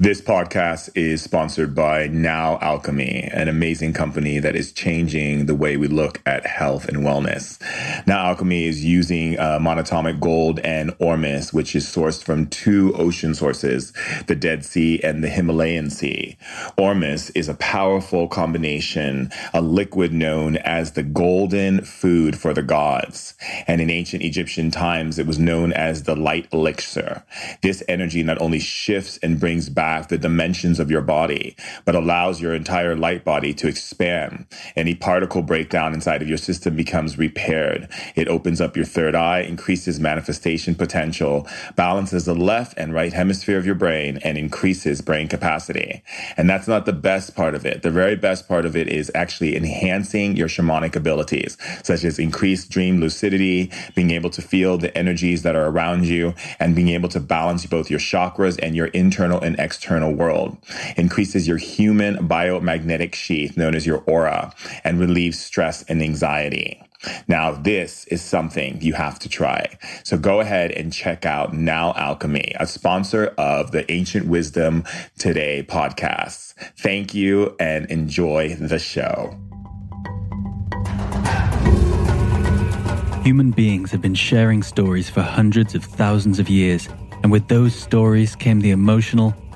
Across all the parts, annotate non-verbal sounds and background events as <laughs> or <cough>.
This podcast is sponsored by Now Alchemy, an amazing company that is changing the way we look at health and wellness. Now Alchemy is using uh, monatomic gold and ormus, which is sourced from two ocean sources, the Dead Sea and the Himalayan Sea. Ormus is a powerful combination, a liquid known as the golden food for the gods. And in ancient Egyptian times, it was known as the light elixir. This energy not only shifts and brings back the dimensions of your body, but allows your entire light body to expand. Any particle breakdown inside of your system becomes repaired. It opens up your third eye, increases manifestation potential, balances the left and right hemisphere of your brain, and increases brain capacity. And that's not the best part of it. The very best part of it is actually enhancing your shamanic abilities, such as increased dream lucidity, being able to feel the energies that are around you, and being able to balance both your chakras and your internal and external external world, increases your human biomagnetic sheath known as your aura, and relieves stress and anxiety. Now, this is something you have to try. So go ahead and check out Now Alchemy, a sponsor of the Ancient Wisdom Today podcast. Thank you and enjoy the show. Human beings have been sharing stories for hundreds of thousands of years, and with those stories came the emotional,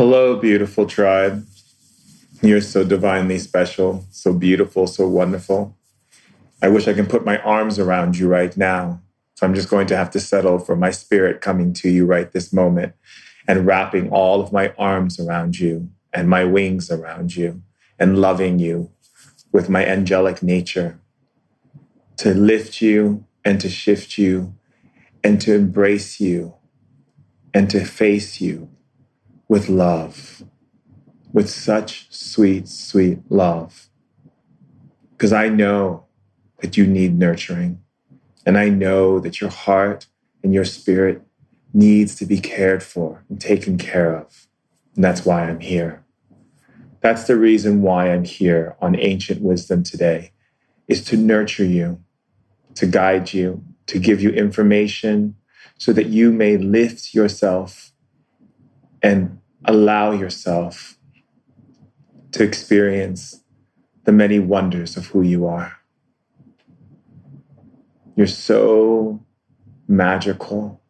Hello, beautiful tribe. You're so divinely special, so beautiful, so wonderful. I wish I can put my arms around you right now. So I'm just going to have to settle for my spirit coming to you right this moment and wrapping all of my arms around you and my wings around you and loving you with my angelic nature to lift you and to shift you and to embrace you and to face you with love, with such sweet, sweet love. Because I know that you need nurturing. And I know that your heart and your spirit needs to be cared for and taken care of. And that's why I'm here. That's the reason why I'm here on Ancient Wisdom today, is to nurture you, to guide you, to give you information so that you may lift yourself and allow yourself to experience the many wonders of who you are. You're so magical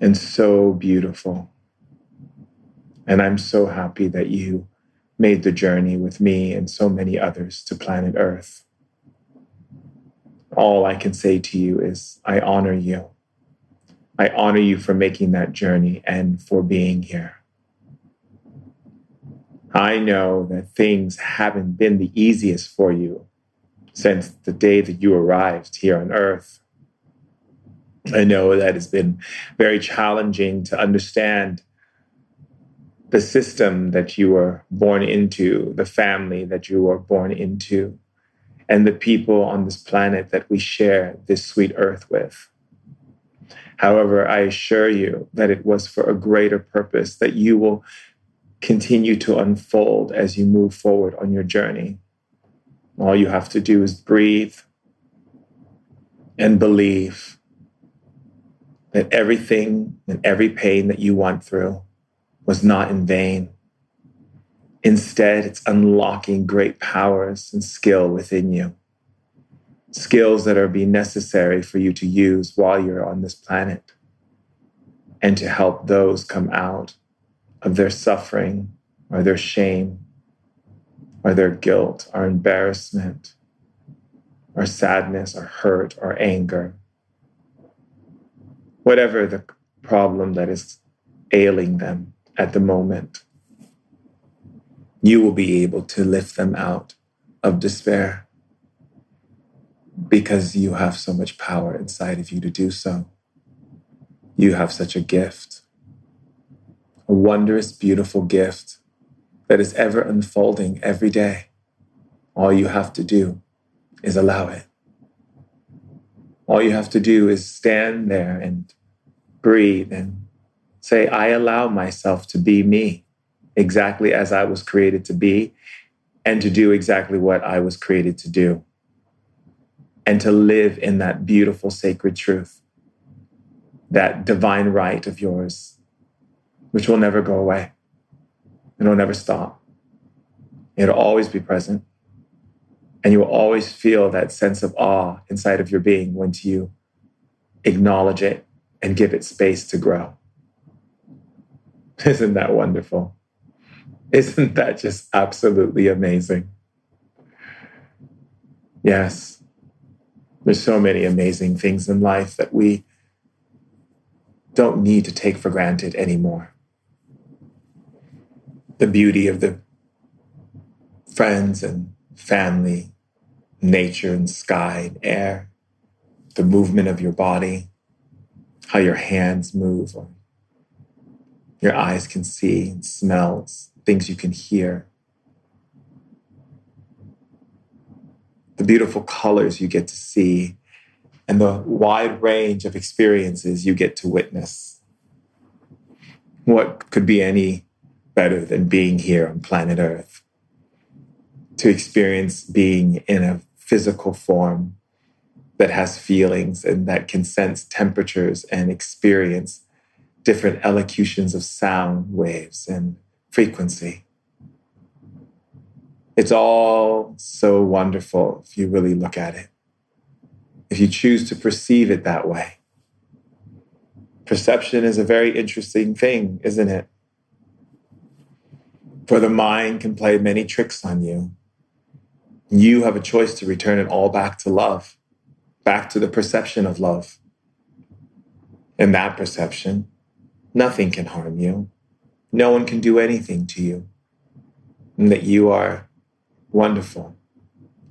and so beautiful. And I'm so happy that you made the journey with me and so many others to planet Earth. All I can say to you is, I honor you. I honor you for making that journey and for being here. I know that things haven't been the easiest for you since the day that you arrived here on earth. I know that it's been very challenging to understand the system that you were born into, the family that you were born into, and the people on this planet that we share this sweet earth with. However, I assure you that it was for a greater purpose, that you will continue to unfold as you move forward on your journey. All you have to do is breathe and believe that everything and every pain that you went through was not in vain. Instead, it's unlocking great powers and skill within you skills that are be necessary for you to use while you're on this planet and to help those come out of their suffering or their shame or their guilt or embarrassment or sadness or hurt or anger. Whatever the problem that is ailing them at the moment, you will be able to lift them out of despair because you have so much power inside of you to do so. You have such a gift, a wondrous, beautiful gift that is ever unfolding every day. All you have to do is allow it. All you have to do is stand there and breathe and say, I allow myself to be me exactly as I was created to be and to do exactly what I was created to do and to live in that beautiful sacred truth, that divine right of yours, which will never go away. It'll never stop. It'll always be present. And you will always feel that sense of awe inside of your being once you acknowledge it and give it space to grow. <laughs> Isn't that wonderful? Isn't that just absolutely amazing? Yes. There's so many amazing things in life that we don't need to take for granted anymore. The beauty of the friends and family, nature and sky and air, the movement of your body, how your hands move, or your eyes can see and smells, things you can hear. The beautiful colors you get to see and the wide range of experiences you get to witness. What could be any better than being here on planet Earth? To experience being in a physical form that has feelings and that can sense temperatures and experience different elocutions of sound waves and frequency. It's all so wonderful if you really look at it, if you choose to perceive it that way. Perception is a very interesting thing, isn't it? For the mind can play many tricks on you. You have a choice to return it all back to love, back to the perception of love. In that perception, nothing can harm you. No one can do anything to you. And that you are wonderful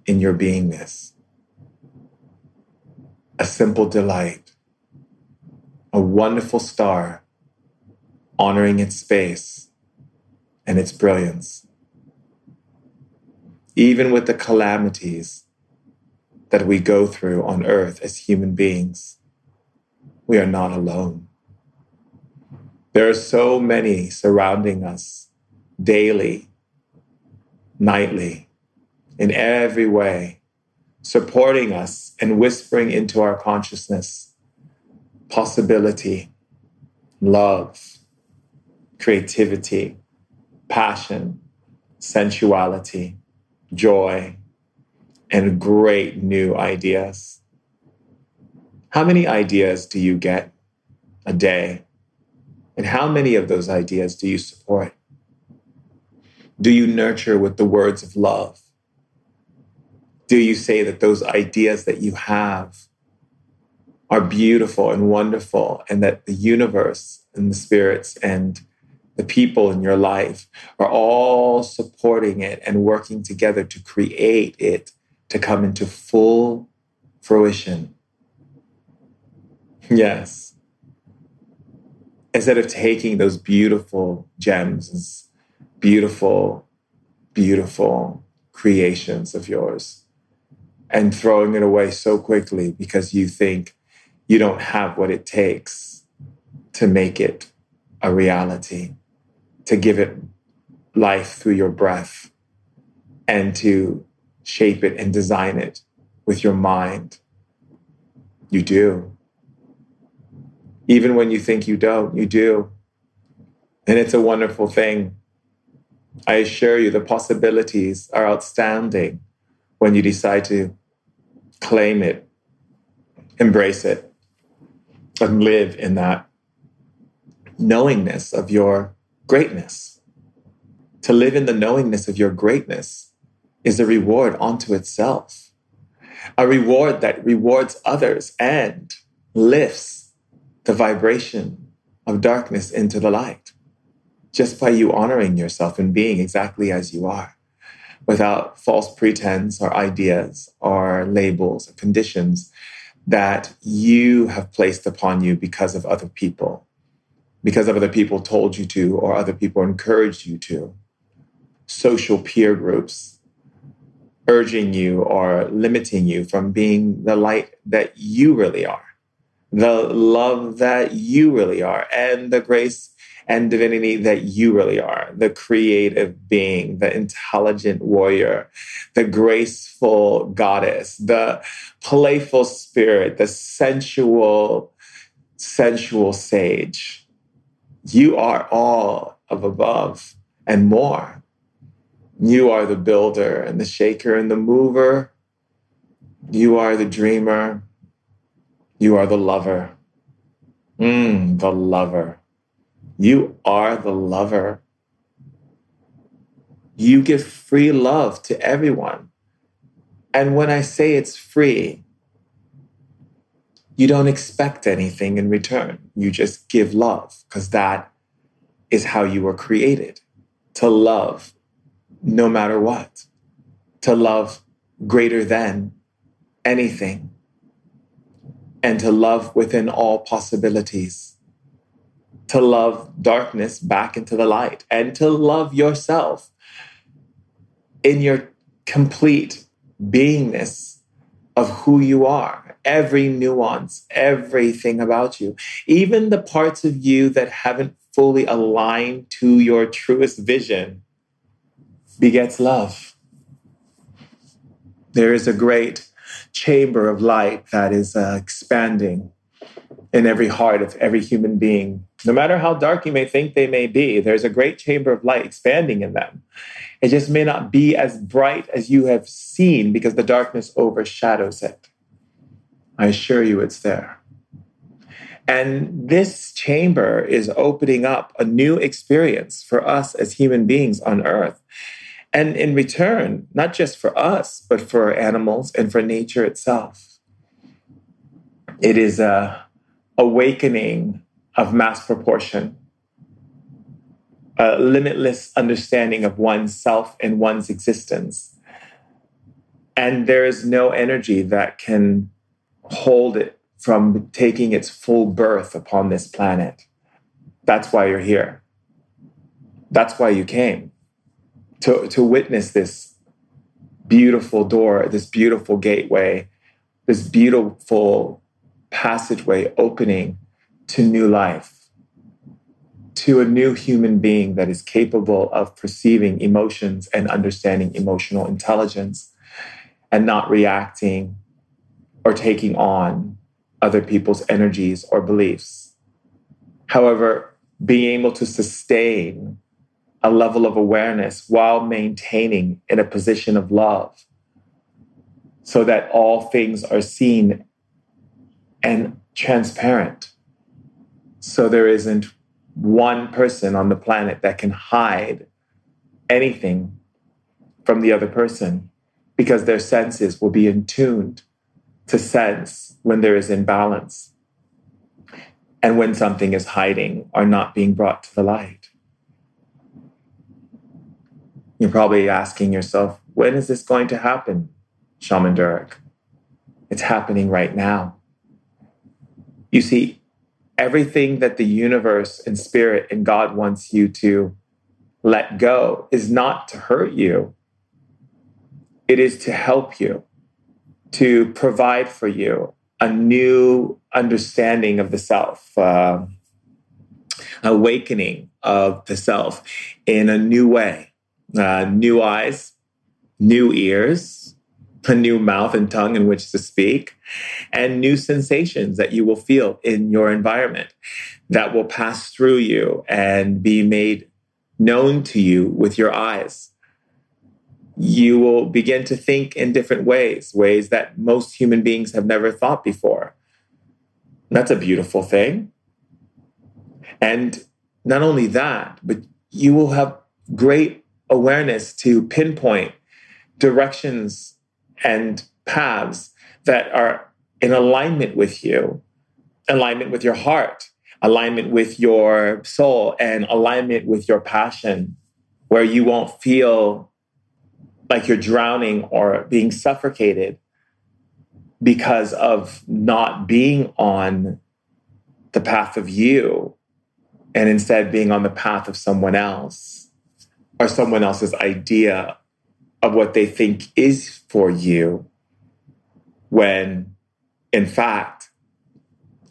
in your beingness. A simple delight, a wonderful star honoring its space and its brilliance. Even with the calamities that we go through on earth as human beings, we are not alone. There are so many surrounding us daily, nightly, in every way, supporting us and whispering into our consciousness possibility, love, creativity, passion, sensuality, joy, and great new ideas. How many ideas do you get a day? And how many of those ideas do you support? Do you nurture with the words of love? Do you say that those ideas that you have are beautiful and wonderful, and that the universe and the spirits and the people in your life are all supporting it and working together to create it to come into full fruition? Yes instead of taking those beautiful gems, beautiful, beautiful creations of yours and throwing it away so quickly because you think you don't have what it takes to make it a reality, to give it life through your breath, and to shape it and design it with your mind. You do. Even when you think you don't, you do. And it's a wonderful thing. I assure you, the possibilities are outstanding when you decide to claim it, embrace it, and live in that knowingness of your greatness. To live in the knowingness of your greatness is a reward unto itself, a reward that rewards others and lifts the vibration of darkness into the light just by you honoring yourself and being exactly as you are without false pretense or ideas or labels or conditions that you have placed upon you because of other people, because of other people told you to or other people encouraged you to. social peer groups urging you or limiting you from being the light that you really are, the love that you really are, and the grace and divinity that you really are the creative being, the intelligent warrior, the graceful goddess, the playful spirit, the sensual, sensual sage. You are all of above and more. You are the builder and the shaker and the mover. You are the dreamer. You are the lover. Mm, the lover. You are the lover. You give free love to everyone. And when I say it's free, you don't expect anything in return. You just give love because that is how you were created to love no matter what, to love greater than anything, and to love within all possibilities to love darkness back into the light and to love yourself in your complete beingness of who you are, every nuance, everything about you, even the parts of you that haven't fully aligned to your truest vision begets love. There is a great chamber of light that is uh, expanding in every heart of every human being. No matter how dark you may think they may be, there's a great chamber of light expanding in them. It just may not be as bright as you have seen because the darkness overshadows it. I assure you it's there. And this chamber is opening up a new experience for us as human beings on earth. And in return, not just for us, but for animals and for nature itself. It is a awakening of mass proportion, a limitless understanding of oneself and one's existence. And there is no energy that can hold it from taking its full birth upon this planet. That's why you're here. That's why you came to, to witness this beautiful door, this beautiful gateway, this beautiful passageway opening to new life, to a new human being that is capable of perceiving emotions and understanding emotional intelligence and not reacting or taking on other people's energies or beliefs. However, being able to sustain a level of awareness while maintaining in a position of love so that all things are seen and transparent. So there isn't one person on the planet that can hide anything from the other person because their senses will be in tuned to sense when there is imbalance and when something is hiding or not being brought to the light. You're probably asking yourself, when is this going to happen, Shaman Durek? It's happening right now. You see, everything that the universe and spirit and God wants you to let go is not to hurt you, it is to help you, to provide for you a new understanding of the self, uh, awakening of the self in a new way, uh, new eyes, new ears, a new mouth and tongue in which to speak, and new sensations that you will feel in your environment that will pass through you and be made known to you with your eyes. You will begin to think in different ways, ways that most human beings have never thought before. That's a beautiful thing. And not only that, but you will have great awareness to pinpoint directions and paths that are in alignment with you, alignment with your heart, alignment with your soul, and alignment with your passion, where you won't feel like you're drowning or being suffocated because of not being on the path of you and instead being on the path of someone else. or someone else's idea of what they think is for you when in fact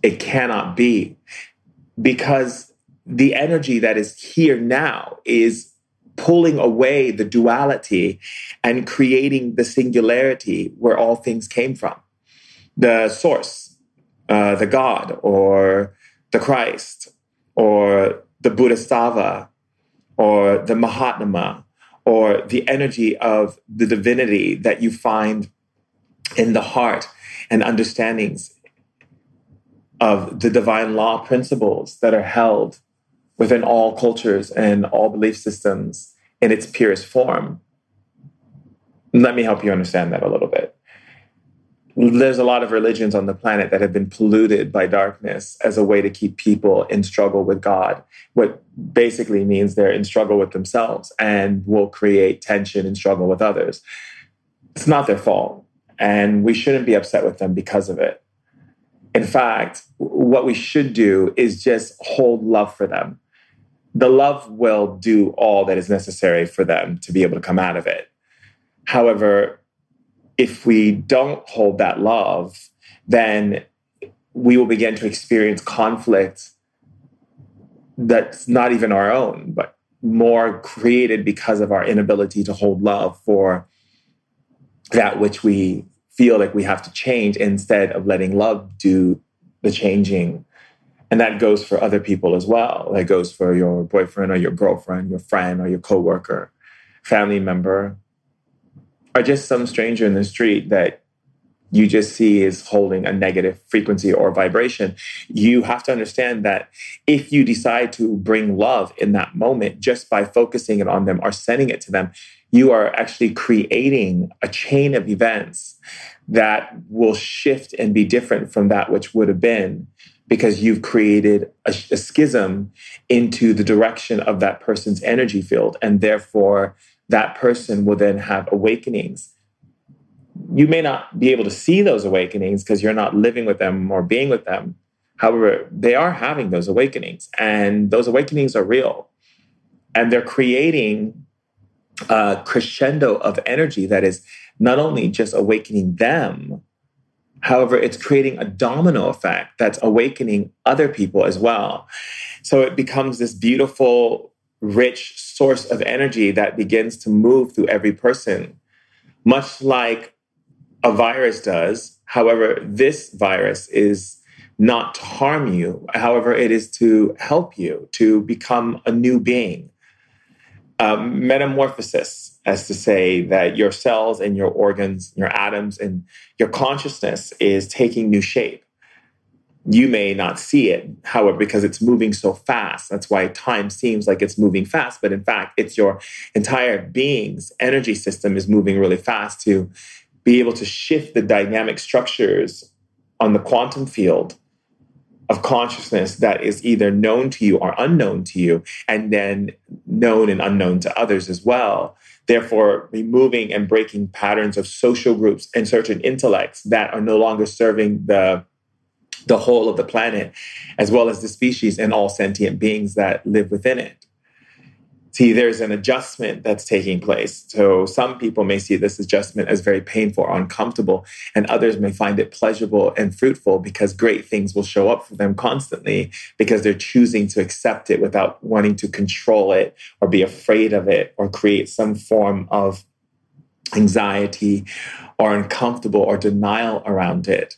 it cannot be. Because the energy that is here now is pulling away the duality and creating the singularity where all things came from. The source uh, the god or the christ or the bodhisattva or the mahatma or the energy of the divinity that you find in the heart and understandings of the divine law principles that are held within all cultures and all belief systems in its purest form. Let me help you understand that a little bit. There's a lot of religions on the planet that have been polluted by darkness as a way to keep people in struggle with God, what basically means they're in struggle with themselves and will create tension and struggle with others. It's not their fault, and we shouldn't be upset with them because of it. In fact, what we should do is just hold love for them. The love will do all that is necessary for them to be able to come out of it. However, if we don't hold that love, then we will begin to experience conflict that's not even our own, but more created because of our inability to hold love for that which we feel like we have to change instead of letting love do the changing. And that goes for other people as well. That goes for your boyfriend or your girlfriend, your friend or your coworker, family member, or just some stranger in the street that you just see is holding a negative frequency or vibration, you have to understand that if you decide to bring love in that moment just by focusing it on them or sending it to them, you are actually creating a chain of events that will shift and be different from that which would have been because you've created a, a schism into the direction of that person's energy field. And therefore, that person will then have awakenings you may not be able to see those awakenings because you're not living with them or being with them. However, they are having those awakenings, and those awakenings are real. And they're creating a crescendo of energy that is not only just awakening them, however, it's creating a domino effect that's awakening other people as well. So it becomes this beautiful, rich source of energy that begins to move through every person, much like a virus does. However, this virus is not to harm you. However, it is to help you to become a new being. Um, metamorphosis, as to say that your cells and your organs, your atoms, and your consciousness is taking new shape. You may not see it, however, because it's moving so fast. That's why time seems like it's moving fast, but in fact, it's your entire being's energy system is moving really fast to be able to shift the dynamic structures on the quantum field of consciousness that is either known to you or unknown to you, and then known and unknown to others as well. Therefore, removing and breaking patterns of social groups and certain intellects that are no longer serving the the whole of the planet, as well as the species and all sentient beings that live within it see there's an adjustment that's taking place. So some people may see this adjustment as very painful or uncomfortable, and others may find it pleasurable and fruitful because great things will show up for them constantly because they're choosing to accept it without wanting to control it or be afraid of it or create some form of anxiety or uncomfortable or denial around it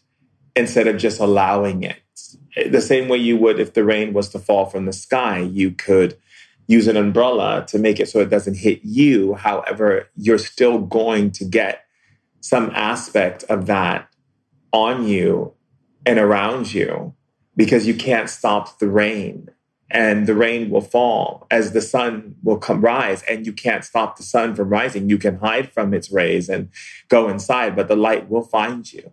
instead of just allowing it. The same way you would if the rain was to fall from the sky, you could use an umbrella to make it so it doesn't hit you. However, you're still going to get some aspect of that on you and around you because you can't stop the rain and the rain will fall as the sun will come rise and you can't stop the sun from rising you can hide from its rays and go inside but the light will find you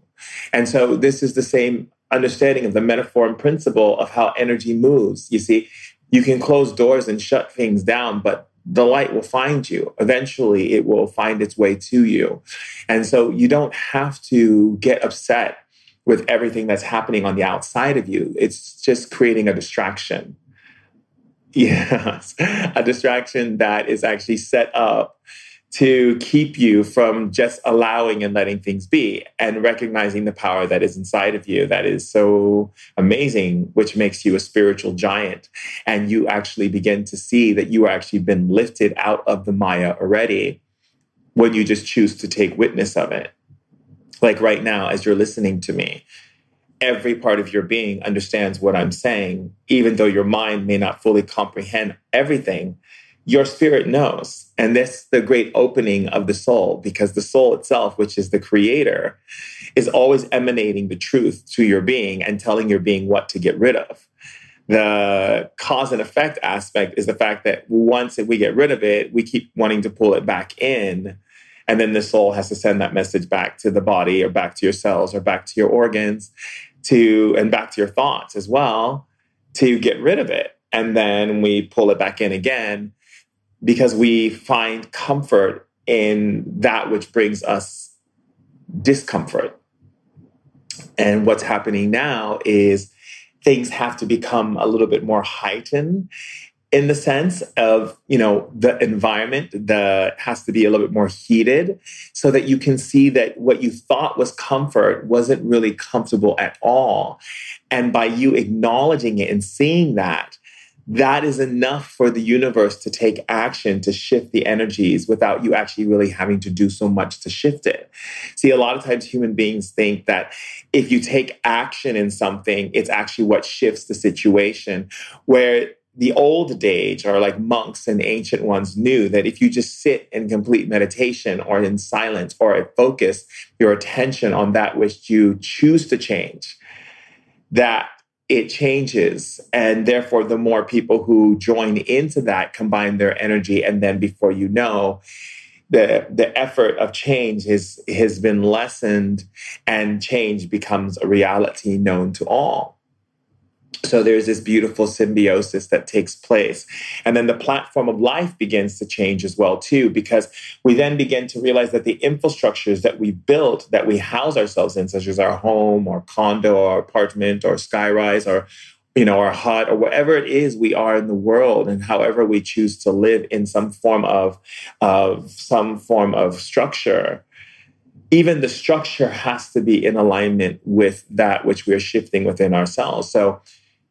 and so this is the same understanding of the metaphor and principle of how energy moves you see you can close doors and shut things down, but the light will find you. Eventually, it will find its way to you. And so you don't have to get upset with everything that's happening on the outside of you. It's just creating a distraction. <laughs> Yes, a distraction that is actually set up to keep you from just allowing and letting things be and recognizing the power that is inside of you that is so amazing, which makes you a spiritual giant. And you actually begin to see that you are actually been lifted out of the Maya already when you just choose to take witness of it. Like right now, as you're listening to me, every part of your being understands what I'm saying, even though your mind may not fully comprehend everything your spirit knows. And that's the great opening of the soul because the soul itself, which is the creator, is always emanating the truth to your being and telling your being what to get rid of. The cause and effect aspect is the fact that once we get rid of it, we keep wanting to pull it back in. And then the soul has to send that message back to the body or back to your cells or back to your organs to and back to your thoughts as well to get rid of it. And then we pull it back in again because we find comfort in that which brings us discomfort. And what's happening now is things have to become a little bit more heightened in the sense of you know the environment the has to be a little bit more heated so that you can see that what you thought was comfort wasn't really comfortable at all and by you acknowledging it and seeing that that is enough for the universe to take action to shift the energies without you actually really having to do so much to shift it. See, a lot of times human beings think that if you take action in something, it's actually what shifts the situation. Where the old days, or like monks and ancient ones, knew that if you just sit in complete meditation or in silence or focus your attention on that which you choose to change, that it changes. And therefore, the more people who join into that combine their energy. And then before you know, the, the effort of change is, has been lessened and change becomes a reality known to all. So there's this beautiful symbiosis that takes place. And then the platform of life begins to change as well, too, because we then begin to realize that the infrastructures that we built, that we house ourselves in, such as our home or condo or apartment or skyrise or you know, our hut or whatever it is we are in the world, and however we choose to live in some form of, of some form of structure, even the structure has to be in alignment with that which we're shifting within ourselves. So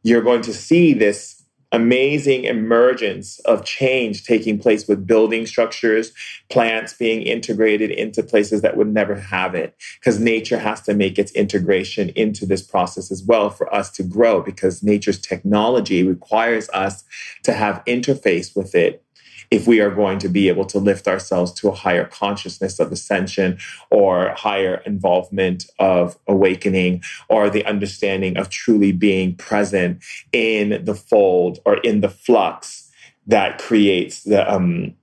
you're going to see this amazing emergence of change taking place with building structures, plants being integrated into places that would never have it. Because nature has to make its integration into this process as well for us to grow, because nature's technology requires us to have interface with it if we are going to be able to lift ourselves to a higher consciousness of ascension or higher involvement of awakening or the understanding of truly being present in the fold or in the flux that creates the um,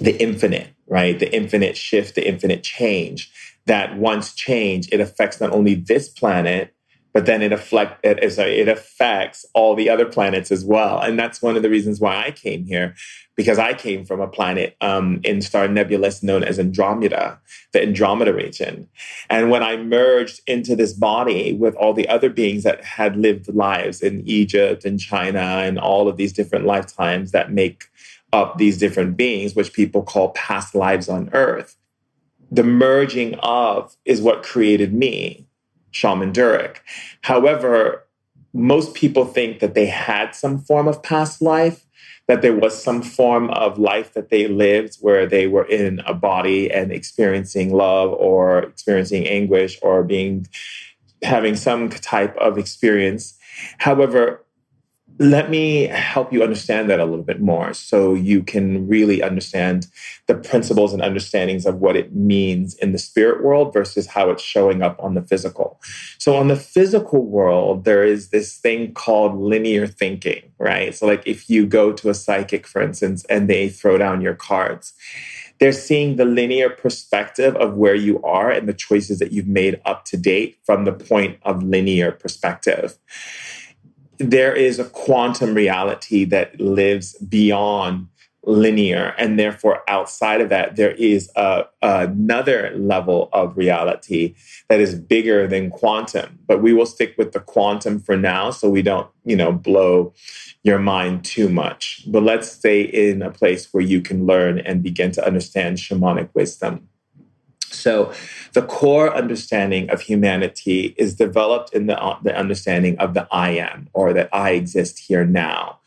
the infinite, right? The infinite shift, the infinite change. That once change, it affects not only this planet, but then it affect it, sorry, it affects all the other planets as well. And that's one of the reasons why I came here, because I came from a planet um, in star nebulous known as Andromeda, the Andromeda region. And when I merged into this body with all the other beings that had lived lives in Egypt and China and all of these different lifetimes that make up these different beings, which people call past lives on Earth. The merging of is what created me Shaman Durek. However, most people think that they had some form of past life, that there was some form of life that they lived where they were in a body and experiencing love or experiencing anguish or being having some type of experience. However, let me help you understand that a little bit more so you can really understand the principles and understandings of what it means in the spirit world versus how it's showing up on the physical. So, on the physical world, there is this thing called linear thinking, right? So, like if you go to a psychic, for instance, and they throw down your cards, they're seeing the linear perspective of where you are and the choices that you've made up to date from the point of linear perspective there is a quantum reality that lives beyond linear. And therefore, outside of that, there is a, another level of reality that is bigger than quantum. But we will stick with the quantum for now so we don't, you know, blow your mind too much. But let's stay in a place where you can learn and begin to understand shamanic wisdom. So, the core understanding of humanity is developed in the, uh, the understanding of the I am, or that I exist here now.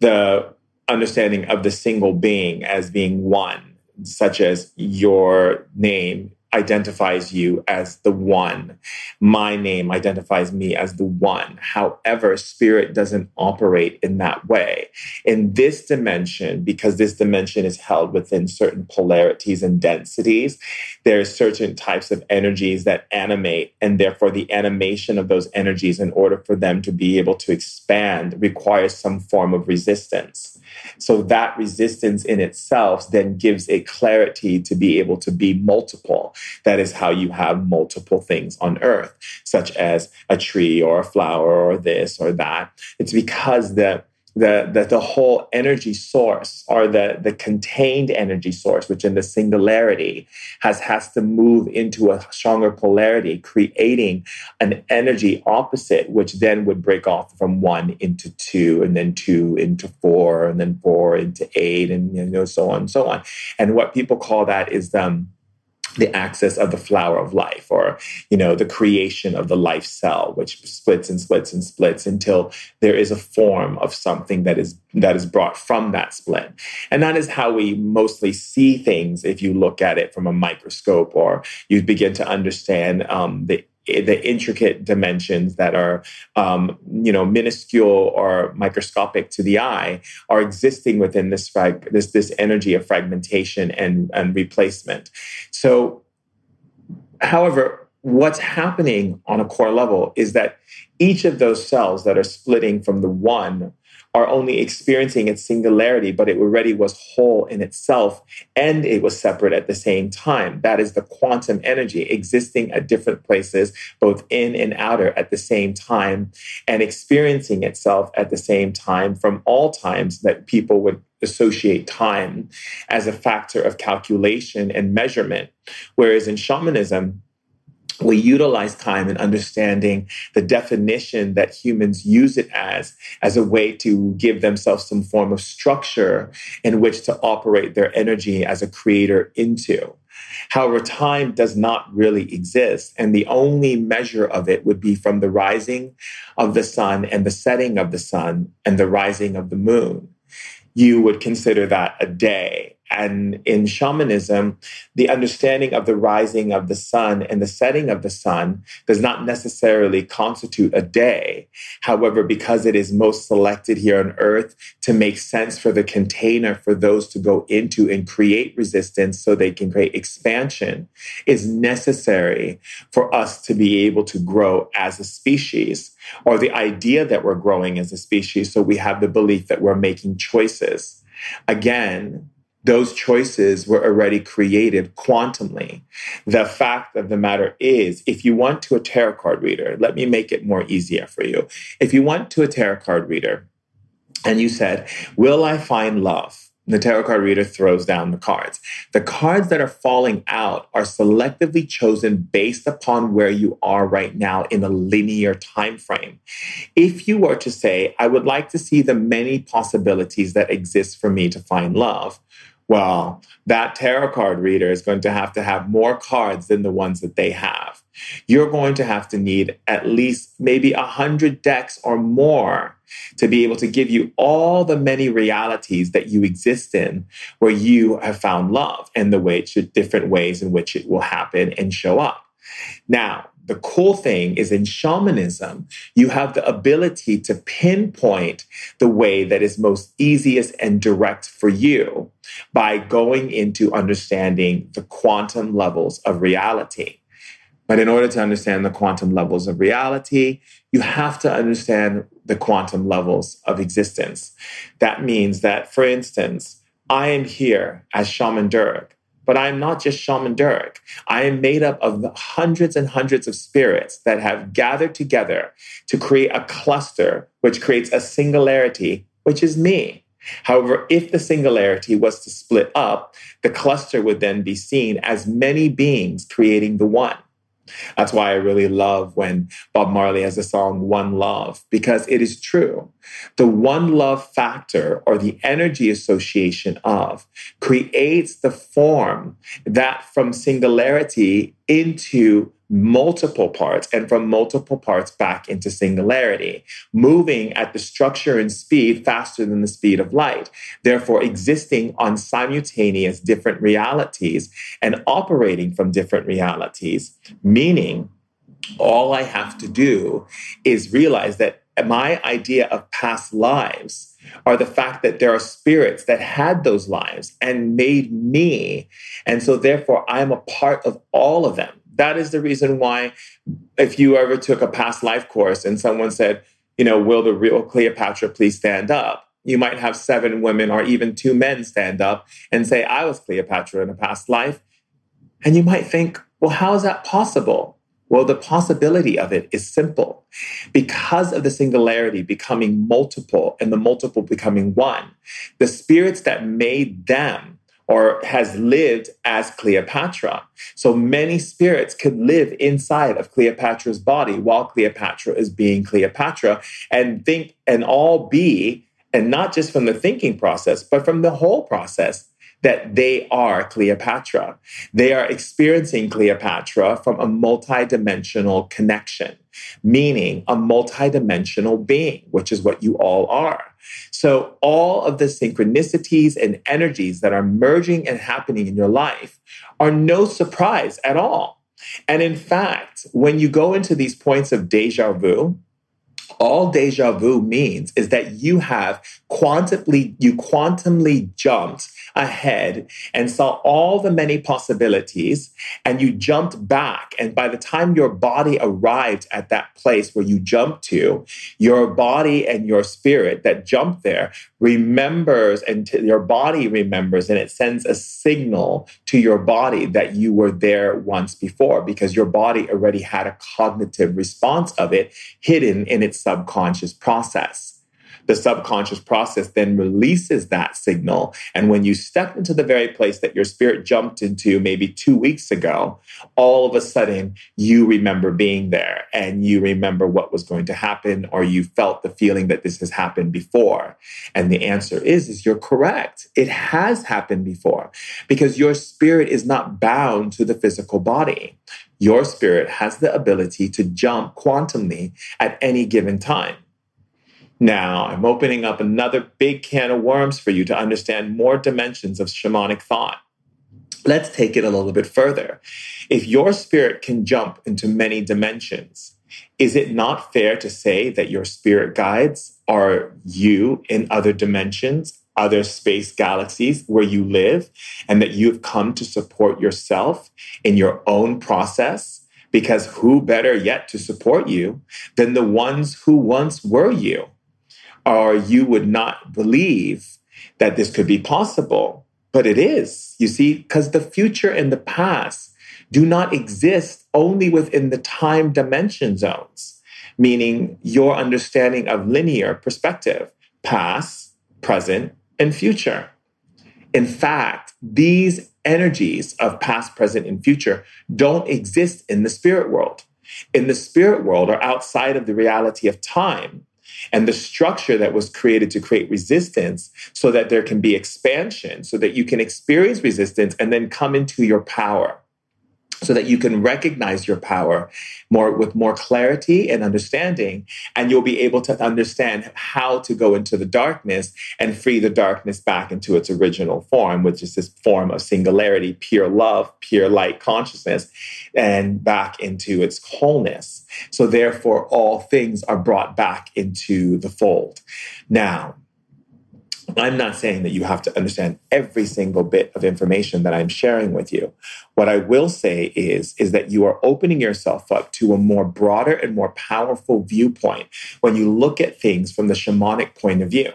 The understanding of the single being as being one, such as your name identifies you as the one. My name identifies me as the one. However, spirit doesn't operate in that way. In this dimension, because this dimension is held within certain polarities and densities, there are certain types of energies that animate, and therefore the animation of those energies, in order for them to be able to expand, requires some form of resistance. So that resistance in itself then gives a clarity to be able to be multiple. That is how you have multiple things on earth, such as a tree or a flower or this or that. It's because the the, the, the whole energy source or the, the contained energy source, which in the singularity has, has to move into a stronger polarity, creating an energy opposite, which then would break off from one into two, and then two into four, and then four into eight, and you know, so on and so on. And what people call that is um, the axis of the flower of life or you know the creation of the life cell which splits and splits and splits until there is a form of something that is that is brought from that split. And that is how we mostly see things if you look at it from a microscope or you begin to understand um, the the intricate dimensions that are um, you know minuscule or microscopic to the eye are existing within this frag- this this energy of fragmentation and and replacement so however what's happening on a core level is that each of those cells that are splitting from the one are only experiencing its singularity, but it already was whole in itself and it was separate at the same time. That is the quantum energy existing at different places, both in and outer at the same time, and experiencing itself at the same time from all times that people would associate time as a factor of calculation and measurement. Whereas in shamanism, we utilize time in understanding the definition that humans use it as, as a way to give themselves some form of structure in which to operate their energy as a creator into. However, time does not really exist, and the only measure of it would be from the rising of the sun and the setting of the sun and the rising of the moon. You would consider that a day and in shamanism, the understanding of the rising of the sun and the setting of the sun does not necessarily constitute a day. However, because it is most selected here on earth to make sense for the container for those to go into and create resistance so they can create expansion, is necessary for us to be able to grow as a species or the idea that we're growing as a species. So we have the belief that we're making choices. Again, those choices were already created quantumly. The fact of the matter is, if you want to a tarot card reader, let me make it more easier for you. If you went to a tarot card reader and you said, Will I find love? The tarot card reader throws down the cards. The cards that are falling out are selectively chosen based upon where you are right now in a linear time frame. If you were to say, I would like to see the many possibilities that exist for me to find love, well, that tarot card reader is going to have to have more cards than the ones that they have. You're going to have to need at least maybe a hundred decks or more to be able to give you all the many realities that you exist in where you have found love and the way should different ways in which it will happen and show up. Now, the cool thing is in shamanism, you have the ability to pinpoint the way that is most easiest and direct for you by going into understanding the quantum levels of reality. But in order to understand the quantum levels of reality, you have to understand the quantum levels of existence. That means that, for instance, I am here as Shaman Durek but I am not just Shaman Durek. I am made up of hundreds and hundreds of spirits that have gathered together to create a cluster, which creates a singularity, which is me. However, if the singularity was to split up, the cluster would then be seen as many beings creating the one. That's why I really love when Bob Marley has a song, One Love, because it is true. The one love factor or the energy association of creates the form that from singularity into multiple parts and from multiple parts back into singularity, moving at the structure and speed faster than the speed of light, therefore existing on simultaneous different realities and operating from different realities, meaning all I have to do is realize that my idea of past lives are the fact that there are spirits that had those lives and made me. And so, therefore, I'm a part of all of them that is the reason why, if you ever took a past life course and someone said, you know, will the real Cleopatra please stand up? You might have seven women or even two men stand up and say, I was Cleopatra in a past life. And you might think, well, how is that possible? Well, the possibility of it is simple. Because of the singularity becoming multiple and the multiple becoming one, the spirits that made them or has lived as Cleopatra. So many spirits could live inside of Cleopatra's body while Cleopatra is being Cleopatra and think and all be, and not just from the thinking process, but from the whole process that they are Cleopatra. They are experiencing Cleopatra from a multidimensional connection, meaning a multidimensional being, which is what you all are. So, all of the synchronicities and energies that are merging and happening in your life are no surprise at all. And in fact, when you go into these points of deja vu, all deja vu means is that you have quantumly, you quantumly jumped ahead and saw all the many possibilities and you jumped back. And by the time your body arrived at that place where you jumped to, your body and your spirit that jumped there remembers and t- your body remembers and it sends a signal to your body that you were there once before because your body already had a cognitive response of it hidden in its subconscious process the subconscious process then releases that signal. And when you step into the very place that your spirit jumped into maybe two weeks ago, all of a sudden you remember being there and you remember what was going to happen, or you felt the feeling that this has happened before. And the answer is, is you're correct. It has happened before because your spirit is not bound to the physical body. Your spirit has the ability to jump quantumly at any given time. Now, I'm opening up another big can of worms for you to understand more dimensions of shamanic thought. Let's take it a little bit further. If your spirit can jump into many dimensions, is it not fair to say that your spirit guides are you in other dimensions, other space galaxies where you live, and that you've come to support yourself in your own process? Because who better yet to support you than the ones who once were you? or you would not believe that this could be possible. But it is, you see, because the future and the past do not exist only within the time dimension zones, meaning your understanding of linear perspective, past, present, and future. In fact, these energies of past, present, and future don't exist in the spirit world. In the spirit world or outside of the reality of time, and the structure that was created to create resistance so that there can be expansion, so that you can experience resistance and then come into your power so that you can recognize your power more with more clarity and understanding and you'll be able to understand how to go into the darkness and free the darkness back into its original form which is this form of singularity pure love pure light consciousness and back into its wholeness. So therefore all things are brought back into the fold. Now I'm not saying that you have to understand every single bit of information that I'm sharing with you. What I will say is, is that you are opening yourself up to a more broader and more powerful viewpoint when you look at things from the shamanic point of view.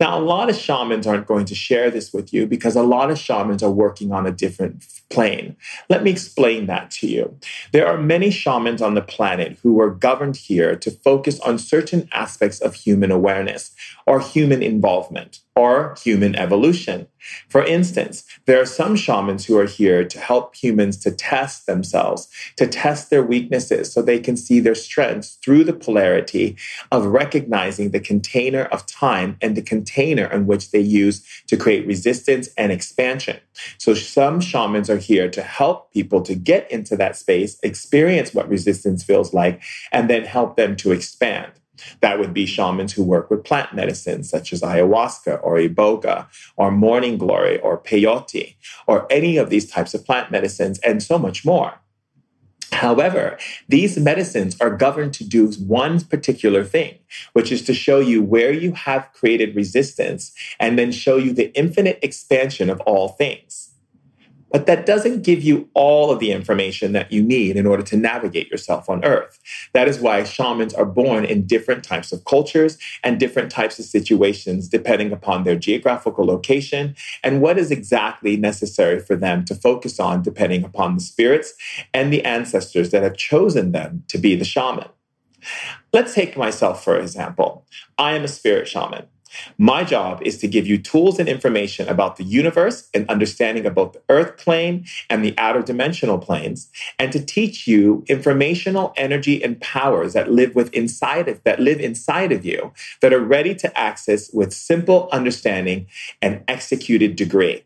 Now, a lot of shamans aren't going to share this with you because a lot of shamans are working on a different plane. Let me explain that to you. There are many shamans on the planet who are governed here to focus on certain aspects of human awareness or human involvement. Or human evolution. For instance, there are some shamans who are here to help humans to test themselves, to test their weaknesses so they can see their strengths through the polarity of recognizing the container of time and the container in which they use to create resistance and expansion. So some shamans are here to help people to get into that space, experience what resistance feels like, and then help them to expand. That would be shamans who work with plant medicines such as ayahuasca or iboga or morning glory or peyote or any of these types of plant medicines and so much more. However, these medicines are governed to do one particular thing, which is to show you where you have created resistance and then show you the infinite expansion of all things. But that doesn't give you all of the information that you need in order to navigate yourself on earth. That is why shamans are born in different types of cultures and different types of situations, depending upon their geographical location and what is exactly necessary for them to focus on, depending upon the spirits and the ancestors that have chosen them to be the shaman. Let's take myself, for example. I am a spirit shaman. My job is to give you tools and information about the universe and understanding of both the earth plane and the outer dimensional planes, and to teach you informational energy and powers that live with inside of that live inside of you that are ready to access with simple understanding and executed degree.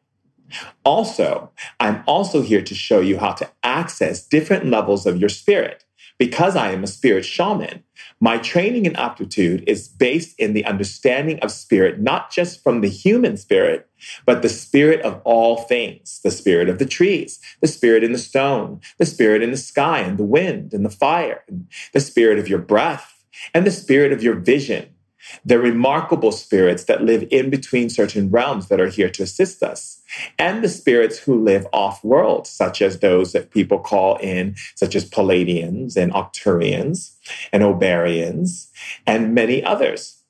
Also, I'm also here to show you how to access different levels of your spirit because I am a spirit shaman, my training and aptitude is based in the understanding of spirit, not just from the human spirit, but the spirit of all things the spirit of the trees, the spirit in the stone, the spirit in the sky and the wind and the fire, the spirit of your breath, and the spirit of your vision. They're remarkable spirits that live in between certain realms that are here to assist us and the spirits who live off world, such as those that people call in, such as Pleiadians and Arcturians and Oberians and many others.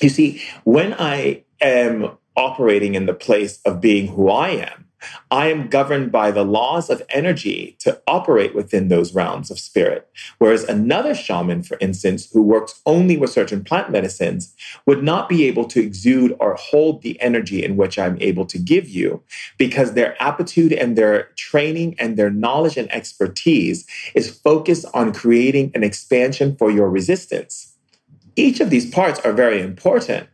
You see, when I am operating in the place of being who I am, I am governed by the laws of energy to operate within those realms of spirit. Whereas another shaman, for instance, who works only with certain plant medicines, would not be able to exude or hold the energy in which I'm able to give you because their aptitude and their training and their knowledge and expertise is focused on creating an expansion for your resistance. Each of these parts are very important.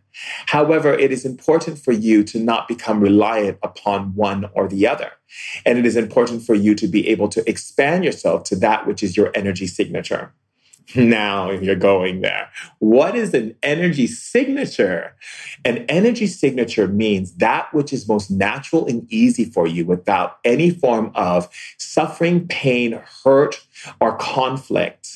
However, it is important for you to not become reliant upon one or the other. And it is important for you to be able to expand yourself to that which is your energy signature. Now you're going there. What is an energy signature? An energy signature means that which is most natural and easy for you without any form of suffering, pain, hurt, or conflict.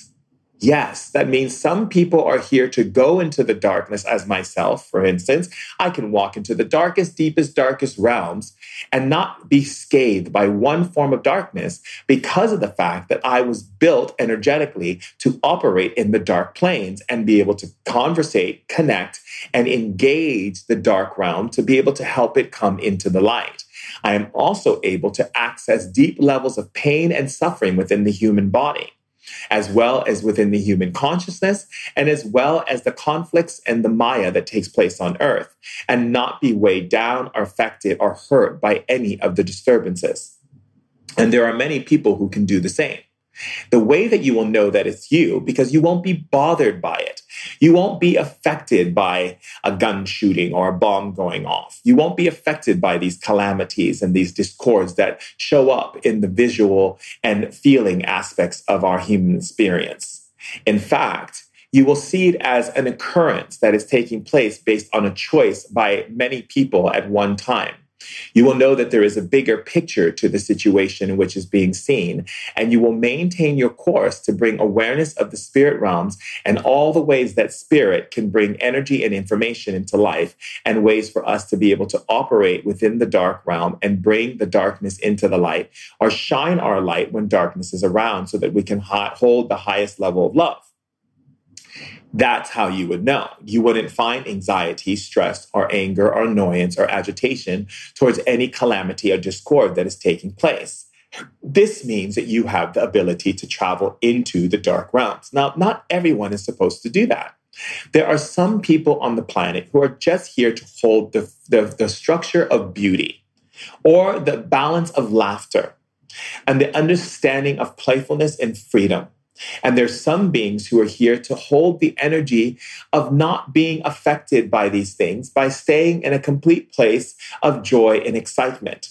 Yes, that means some people are here to go into the darkness, as myself, for instance. I can walk into the darkest, deepest, darkest realms and not be scathed by one form of darkness because of the fact that I was built energetically to operate in the dark planes and be able to conversate, connect, and engage the dark realm to be able to help it come into the light. I am also able to access deep levels of pain and suffering within the human body as well as within the human consciousness, and as well as the conflicts and the Maya that takes place on earth, and not be weighed down or affected or hurt by any of the disturbances. And there are many people who can do the same. The way that you will know that it's you, because you won't be bothered by it. You won't be affected by a gun shooting or a bomb going off. You won't be affected by these calamities and these discords that show up in the visual and feeling aspects of our human experience. In fact, you will see it as an occurrence that is taking place based on a choice by many people at one time. You will know that there is a bigger picture to the situation which is being seen, and you will maintain your course to bring awareness of the spirit realms and all the ways that spirit can bring energy and information into life, and ways for us to be able to operate within the dark realm and bring the darkness into the light, or shine our light when darkness is around so that we can hold the highest level of love that's how you would know. You wouldn't find anxiety, stress, or anger, or annoyance, or agitation towards any calamity or discord that is taking place. This means that you have the ability to travel into the dark realms. Now, not everyone is supposed to do that. There are some people on the planet who are just here to hold the, the, the structure of beauty or the balance of laughter and the understanding of playfulness and freedom. And there's some beings who are here to hold the energy of not being affected by these things by staying in a complete place of joy and excitement.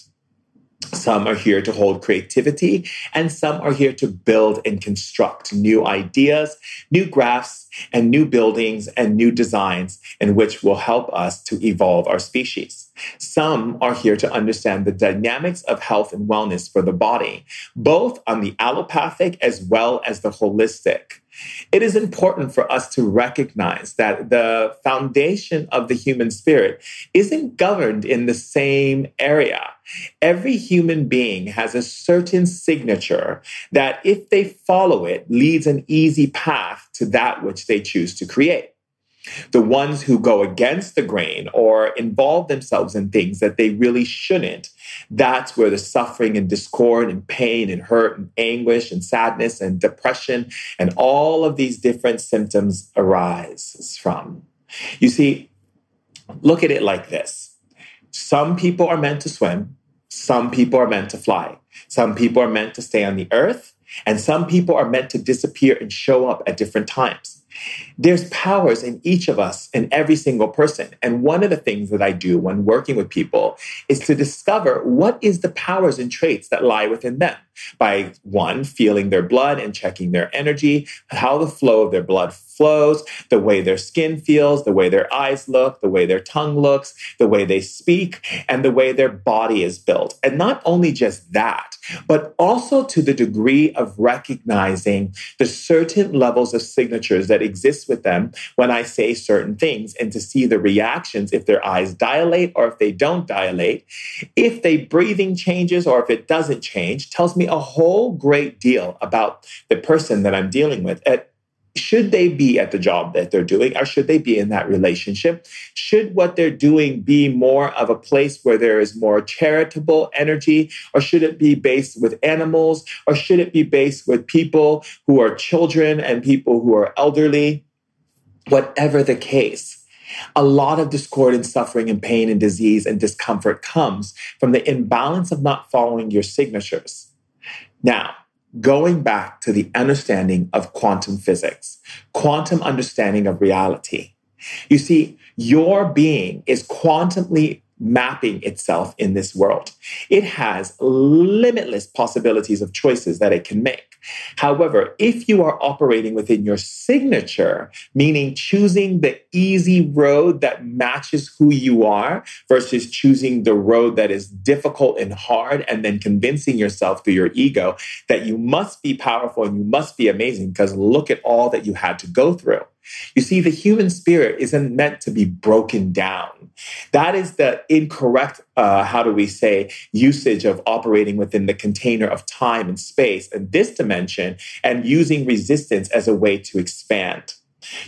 Some are here to hold creativity, and some are here to build and construct new ideas, new graphs, and new buildings and new designs in which will help us to evolve our species. Some are here to understand the dynamics of health and wellness for the body, both on the allopathic as well as the holistic. It is important for us to recognize that the foundation of the human spirit isn't governed in the same area. Every human being has a certain signature that, if they follow it, leads an easy path to that which they choose to create. The ones who go against the grain or involve themselves in things that they really shouldn't, that's where the suffering and discord and pain and hurt and anguish and sadness and depression and all of these different symptoms arise from. You see, look at it like this some people are meant to swim, some people are meant to fly, some people are meant to stay on the earth, and some people are meant to disappear and show up at different times. There's powers in each of us in every single person. And one of the things that I do when working with people is to discover what is the powers and traits that lie within them by one, feeling their blood and checking their energy, how the flow of their blood flows, the way their skin feels, the way their eyes look, the way their tongue looks, the way they speak, and the way their body is built. And not only just that, but also to the degree of recognizing the certain levels of signatures that exist with them when I say certain things and to see the reactions if their eyes dilate or if they don't dilate. If they breathing changes or if it doesn't change, tells me a whole great deal about the person that I'm dealing with. At, should they be at the job that they're doing or should they be in that relationship? Should what they're doing be more of a place where there is more charitable energy or should it be based with animals or should it be based with people who are children and people who are elderly? Whatever the case, a lot of discord and suffering and pain and disease and discomfort comes from the imbalance of not following your signatures. Now, going back to the understanding of quantum physics, quantum understanding of reality. You see, your being is quantumly mapping itself in this world. It has limitless possibilities of choices that it can make. However, if you are operating within your signature, meaning choosing the easy road that matches who you are versus choosing the road that is difficult and hard, and then convincing yourself through your ego that you must be powerful and you must be amazing because look at all that you had to go through. You see, the human spirit isn't meant to be broken down. That is the incorrect, uh, how do we say, usage of operating within the container of time and space and this dimension and using resistance as a way to expand.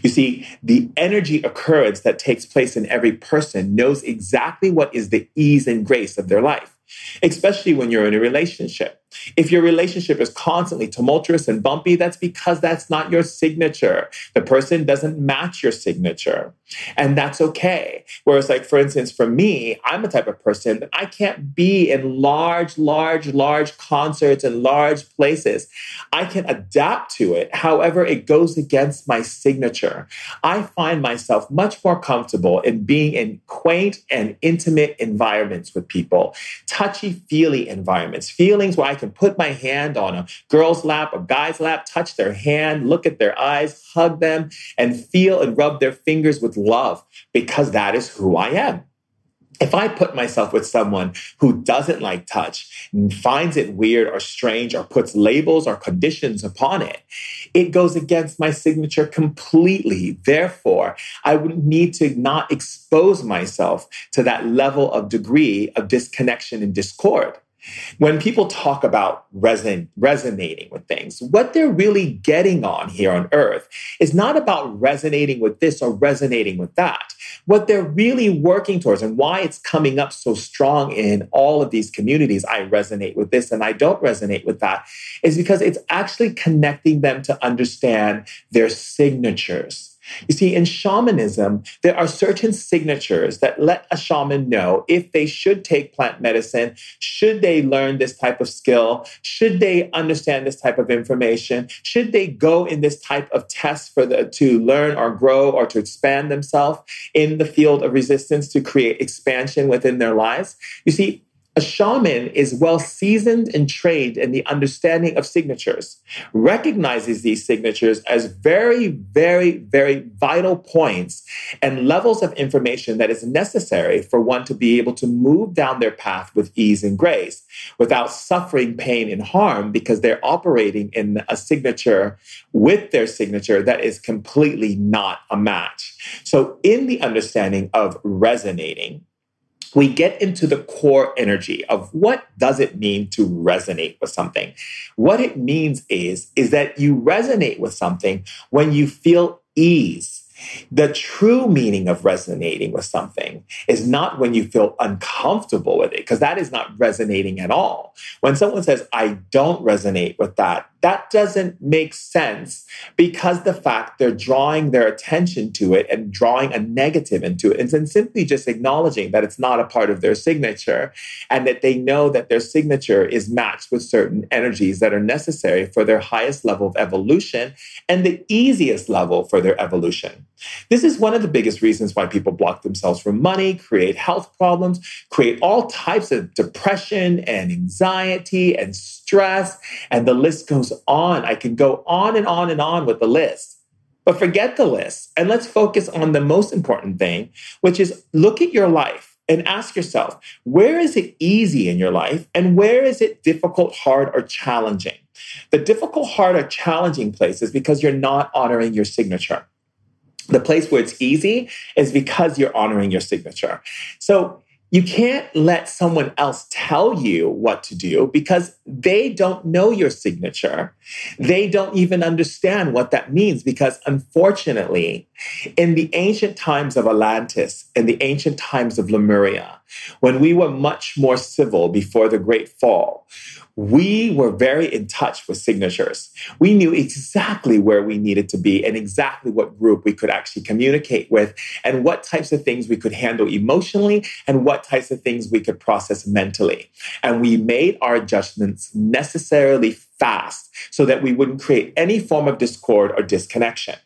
You see, the energy occurrence that takes place in every person knows exactly what is the ease and grace of their life especially when you're in a relationship. If your relationship is constantly tumultuous and bumpy, that's because that's not your signature. The person doesn't match your signature. And that's okay. Whereas, like, for instance, for me, I'm a type of person that I can't be in large, large, large concerts and large places. I can adapt to it. However, it goes against my signature. I find myself much more comfortable in being in quaint and intimate environments with people touchy feely environments, feelings where I can put my hand on a girl's lap, a guy's lap, touch their hand, look at their eyes, hug them, and feel and rub their fingers with love because that is who I am. If I put myself with someone who doesn't like touch, and finds it weird or strange, or puts labels or conditions upon it, it goes against my signature completely. Therefore, I would need to not expose myself to that level of degree of disconnection and discord. When people talk about reson- resonating with things, what they're really getting on here on earth is not about resonating with this or resonating with that. What they're really working towards and why it's coming up so strong in all of these communities, I resonate with this and I don't resonate with that, is because it's actually connecting them to understand their signatures You see, in shamanism, there are certain signatures that let a shaman know if they should take plant medicine, should they learn this type of skill, should they understand this type of information, should they go in this type of test for the, to learn or grow or to expand themselves in the field of resistance to create expansion within their lives. You see, a shaman is well seasoned and trained in the understanding of signatures, recognizes these signatures as very, very, very vital points and levels of information that is necessary for one to be able to move down their path with ease and grace without suffering pain and harm because they're operating in a signature with their signature that is completely not a match. So, in the understanding of resonating, we get into the core energy of what does it mean to resonate with something what it means is is that you resonate with something when you feel ease the true meaning of resonating with something is not when you feel uncomfortable with it, because that is not resonating at all. When someone says, I don't resonate with that, that doesn't make sense because the fact they're drawing their attention to it and drawing a negative into it and then simply just acknowledging that it's not a part of their signature and that they know that their signature is matched with certain energies that are necessary for their highest level of evolution and the easiest level for their evolution. This is one of the biggest reasons why people block themselves from money, create health problems, create all types of depression and anxiety and stress, and the list goes on. I can go on and on and on with the list. But forget the list and let's focus on the most important thing, which is look at your life and ask yourself, where is it easy in your life and where is it difficult, hard, or challenging? The difficult, hard, or challenging place is because you're not honoring your signature. The place where it's easy is because you're honoring your signature. So you can't let someone else tell you what to do because they don't know your signature. They don't even understand what that means because unfortunately, in the ancient times of Atlantis, in the ancient times of Lemuria, when we were much more civil before the Great Fall, we were very in touch with signatures. We knew exactly where we needed to be and exactly what group we could actually communicate with and what types of things we could handle emotionally and what types of things we could process mentally. And we made our adjustments necessarily fast so that we wouldn't create any form of discord or disconnection.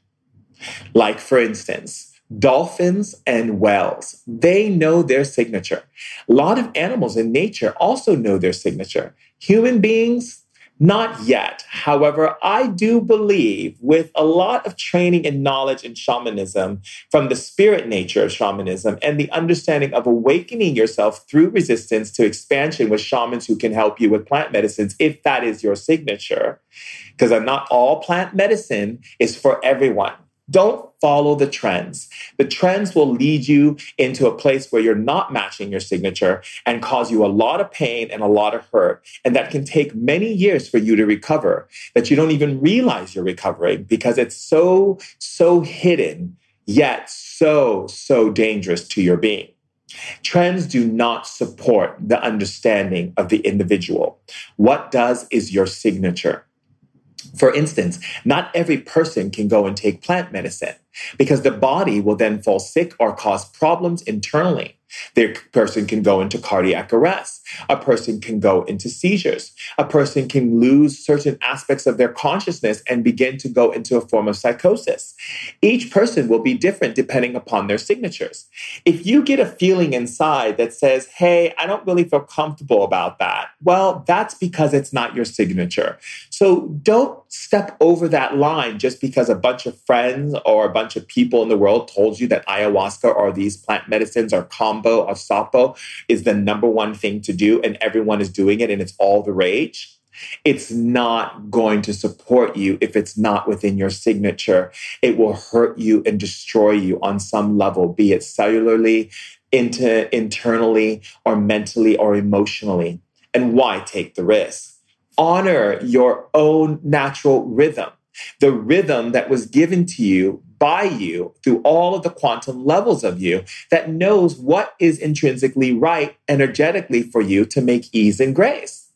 Like, for instance, Dolphins and whales, they know their signature. A lot of animals in nature also know their signature. Human beings, not yet. However, I do believe with a lot of training and knowledge in shamanism from the spirit nature of shamanism and the understanding of awakening yourself through resistance to expansion with shamans who can help you with plant medicines, if that is your signature. Because not all plant medicine is for everyone. Don't follow the trends. The trends will lead you into a place where you're not matching your signature and cause you a lot of pain and a lot of hurt. And that can take many years for you to recover that you don't even realize you're recovering because it's so, so hidden, yet so, so dangerous to your being. Trends do not support the understanding of the individual. What does is your signature. For instance, not every person can go and take plant medicine because the body will then fall sick or cause problems internally. The person can go into cardiac arrest. A person can go into seizures. A person can lose certain aspects of their consciousness and begin to go into a form of psychosis. Each person will be different depending upon their signatures. If you get a feeling inside that says, hey, I don't really feel comfortable about that, well, that's because it's not your signature. So don't step over that line just because a bunch of friends or a bunch of people in the world told you that ayahuasca or these plant medicines or kambo or sapo is the number one thing to do and everyone is doing it and it's all the rage. It's not going to support you if it's not within your signature. It will hurt you and destroy you on some level, be it cellularly, into internally, or mentally, or emotionally. And why take the risk? honor your own natural rhythm, the rhythm that was given to you by you through all of the quantum levels of you that knows what is intrinsically right energetically for you to make ease and grace.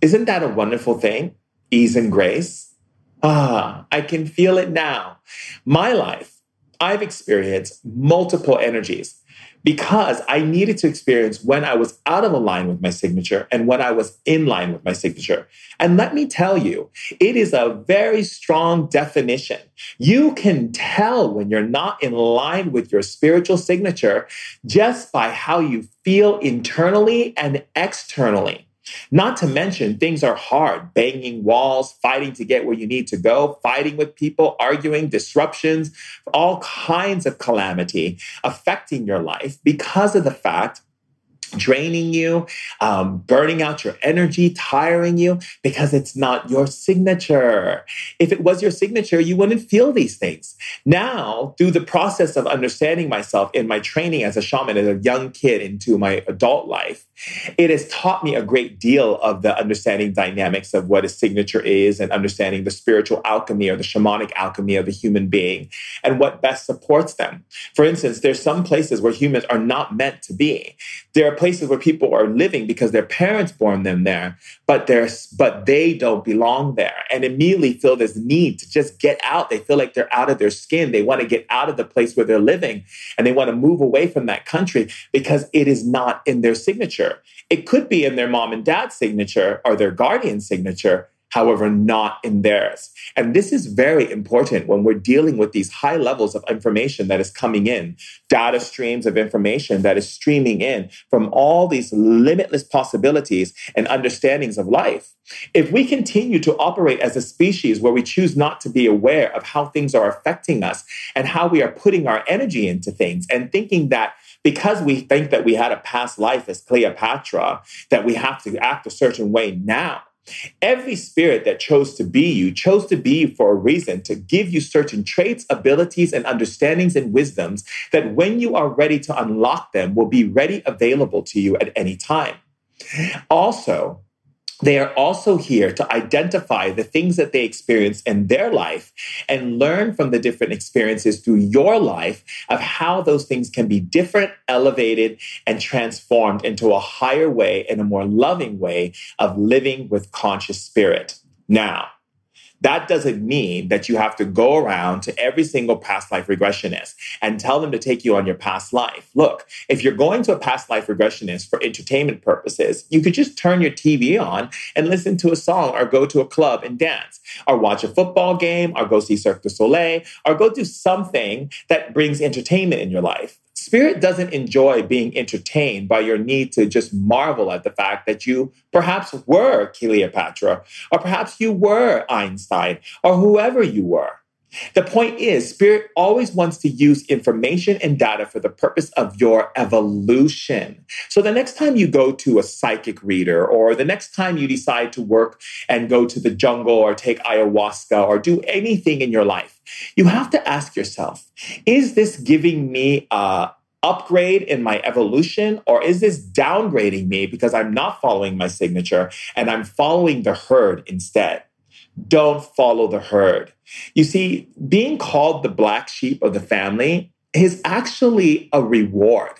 Isn't that a wonderful thing? Ease and grace. Ah, I can feel it now. My life I've experienced multiple energies because I needed to experience when I was out of line with my signature and when I was in line with my signature. And let me tell you, it is a very strong definition. You can tell when you're not in line with your spiritual signature just by how you feel internally and externally. Not to mention, things are hard. Banging walls, fighting to get where you need to go, fighting with people, arguing, disruptions, all kinds of calamity affecting your life because of the fact draining you, um, burning out your energy, tiring you because it's not your signature. If it was your signature, you wouldn't feel these things. Now, through the process of understanding myself in my training as a shaman, as a young kid into my adult life, it has taught me a great deal of the understanding dynamics of what a signature is and understanding the spiritual alchemy or the shamanic alchemy of the human being and what best supports them. For instance, there's some places where humans are not meant to be. There are places where people are living because their parents born them there, but there's but they don't belong there and immediately feel this need to just get out. They feel like they're out of their skin. They want to get out of the place where they're living and they want to move away from that country because it is not in their signature. It could be in their mom and dad's signature or their guardian signature, however, not in theirs. And this is very important when we're dealing with these high levels of information that is coming in, data streams of information that is streaming in from all these limitless possibilities and understandings of life. If we continue to operate as a species where we choose not to be aware of how things are affecting us and how we are putting our energy into things and thinking that because we think that we had a past life as Cleopatra, that we have to act a certain way now, Every spirit that chose to be you chose to be you for a reason to give you certain traits, abilities, and understandings and wisdoms that when you are ready to unlock them will be ready available to you at any time. Also, they are also here to identify the things that they experience in their life and learn from the different experiences through your life of how those things can be different, elevated, and transformed into a higher way and a more loving way of living with conscious spirit. Now, that doesn't mean that you have to go around to every single past life regressionist and tell them to take you on your past life. Look, if you're going to a past life regressionist for entertainment purposes, you could just turn your TV on and listen to a song or go to a club and dance or watch a football game or go see Cirque du Soleil or go do something that brings entertainment in your life. Spirit doesn't enjoy being entertained by your need to just marvel at the fact that you perhaps were Cleopatra, or perhaps you were Einstein, or whoever you were. The point is, Spirit always wants to use information and data for the purpose of your evolution. So the next time you go to a psychic reader, or the next time you decide to work and go to the jungle or take ayahuasca or do anything in your life, you have to ask yourself, is this giving me a upgrade in my evolution or is this downgrading me because I'm not following my signature and I'm following the herd instead? Don't follow the herd. You see, being called the black sheep of the family is actually a reward.